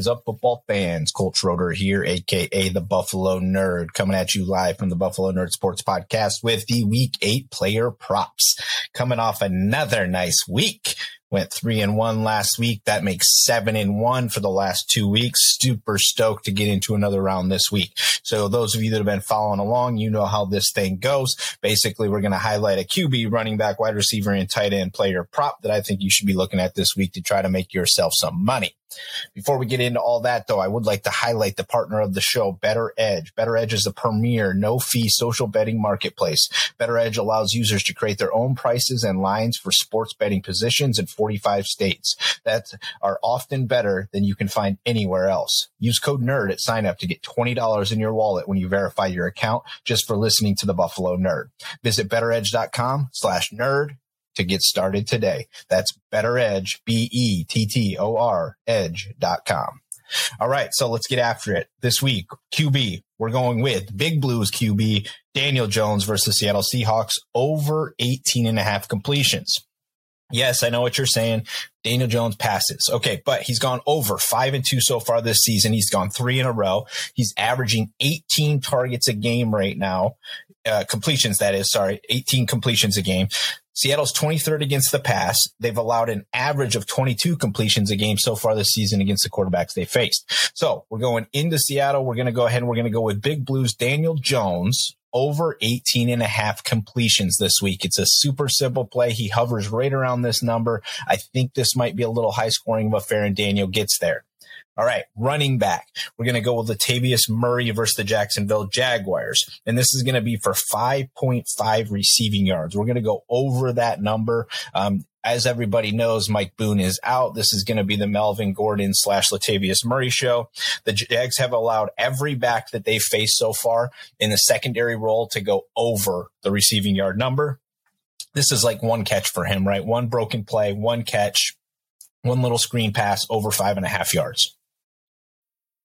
Is up, football fans? Colt Schroeder here, aka the Buffalo Nerd, coming at you live from the Buffalo Nerd Sports Podcast with the Week 8 player props. Coming off another nice week. Went three and one last week. That makes seven and one for the last two weeks. Super stoked to get into another round this week. So those of you that have been following along, you know how this thing goes. Basically, we're going to highlight a QB, running back, wide receiver, and tight end player prop that I think you should be looking at this week to try to make yourself some money. Before we get into all that, though, I would like to highlight the partner of the show, BettorEdge. Better Edge is the premier no fee social betting marketplace. BettorEdge allows users to create their own prices and lines for sports betting positions in 45 states that are often better than you can find anywhere else. Use code NERD at sign up to get $20 in your wallet when you verify your account just for listening to the Buffalo Nerd. Visit bettoredge.com slash nerd to get started today. That's BettorEdge, B-E-T-T-O-R, edge.com. All right, so let's get after it. This week, QB, we're going with Big Blues QB, Daniel Jones versus Seattle Seahawks over 18 and a half completions. Yes, I know what you're saying. Daniel Jones passes. Okay, but he's gone over five and two so far this season. He's gone three in a row. He's averaging 18 targets a game right now. Uh, completions, that is, sorry, 18 completions a game. Seattle's 23rd against the pass. They've allowed an average of 22 completions a game so far this season against the quarterbacks they faced. So we're going into Seattle. We're going to go ahead and we're going to go with Big Blues Daniel Jones over 18 and a half completions this week. It's a super simple play. He hovers right around this number. I think this might be a little high scoring of affair and Daniel gets there. All right, running back. We're going to go with Latavius Murray versus the Jacksonville Jaguars. And this is going to be for 5.5 receiving yards. We're going to go over that number. Um, as everybody knows, Mike Boone is out. This is going to be the Melvin Gordon slash Latavius Murray show. The Jags have allowed every back that they've faced so far in the secondary role to go over the receiving yard number. This is like one catch for him, right? One broken play, one catch, one little screen pass over five and a half yards.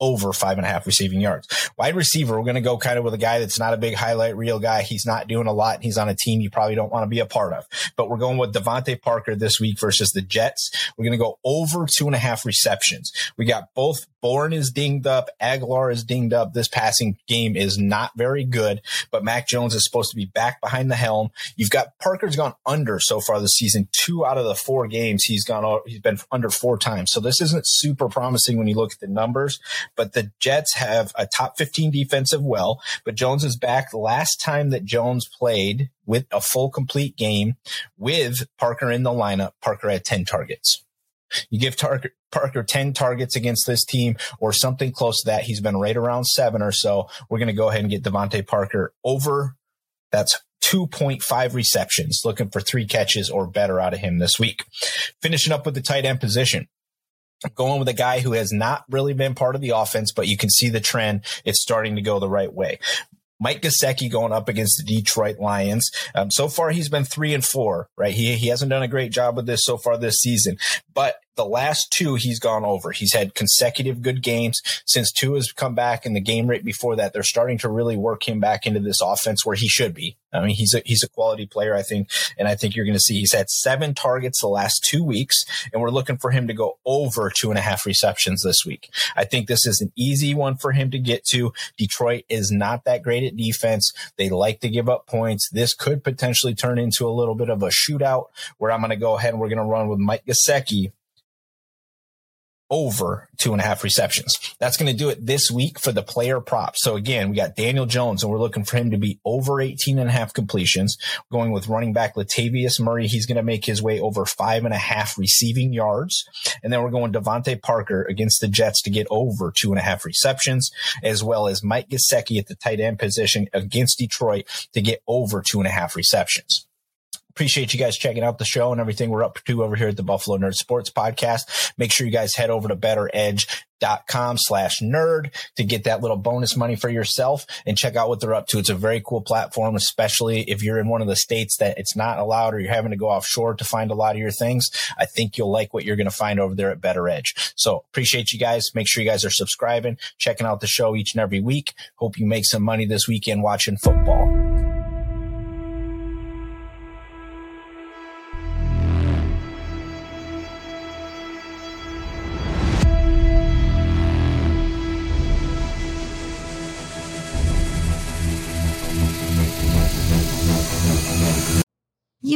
over five and a half receiving yards. Wide receiver, we're going to go kind of with a guy that's not a big highlight reel guy. He's not doing a lot. He's on a team you probably don't want to be a part of. But we're going with DeVante Parker this week versus the Jets. We're going to go over two and a half receptions. We got both Bourne is dinged up. Agholor is dinged up. This passing game is not very good, but Mac Jones is supposed to be back behind the helm. You've got Parker's gone under so far this season. Two out of the four games he's gone, he's been under four times. So this isn't super promising when you look at the numbers, but the Jets have a top 15 defensive well, but Jones is back. Last time that Jones played with a full complete game with Parker in the lineup, Parker had 10 targets. You give Tar- Parker 10 targets against this team or something close to that. He's been right around seven or so. We're going to go ahead and get DeVante Parker over. That's 2.5 receptions, looking for three catches or better out of him this week. Finishing up with the tight end position. Going with a guy who has not really been part of the offense, but you can see the trend. It's starting to go the right way. Mike Gesicki going up against the Detroit Lions. Um, so far, he's been three and four, right? He, he hasn't done a great job with this so far this season, but the last two he's gone over. He's had consecutive good games since Tua has come back and the game right before that. They're starting to really work him back into this offense where he should be. I mean, he's a, he's a quality player, I think. And I think you're going to see he's had seven targets the last two weeks and we're looking for him to go over two and a half receptions this week. I think this is an easy one for him to get to. Detroit is not that great at defense. They like to give up points. This could potentially turn into a little bit of a shootout where I'm going to go ahead and we're going to run with Mike Gesicki over two and a half receptions. That's going to do it this week for the player props. So again, we got Daniel Jones and we're looking for him to be over 18 and a half completions. Going with running back Latavius Murray. He's going to make his way over five and a half receiving yards. And then we're going DeVante Parker against the Jets to get over two and a half receptions, as well as Mike Gesicki at the tight end position against Detroit to get over two and a half receptions appreciate you guys checking out the show and everything we're up to over here at the Buffalo Nerd Sports Podcast. Make sure you guys head over to bettoredge.com slash nerd to get that little bonus money for yourself and check out what they're up to. It's a very cool platform, especially if you're in one of the states that it's not allowed or you're having to go offshore to find a lot of your things. I think you'll like what you're going to find over there at BettorEdge. So appreciate you guys. Make sure you guys are subscribing, checking out the show each and every week. Hope you make some money this weekend watching football.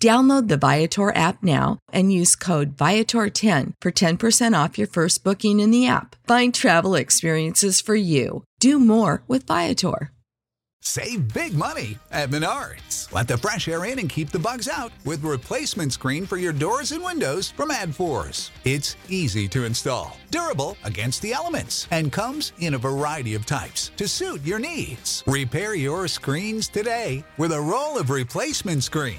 Download the Viator app now and use code Viator10 for 10% off your first booking in the app. Find travel experiences for you. Do more with Viator. Save big money at Menards. Let the fresh air in and keep the bugs out with replacement screen for your doors and windows from ADFORS. It's easy to install, durable against the elements, and comes in a variety of types to suit your needs. Repair your screens today with a roll of replacement screen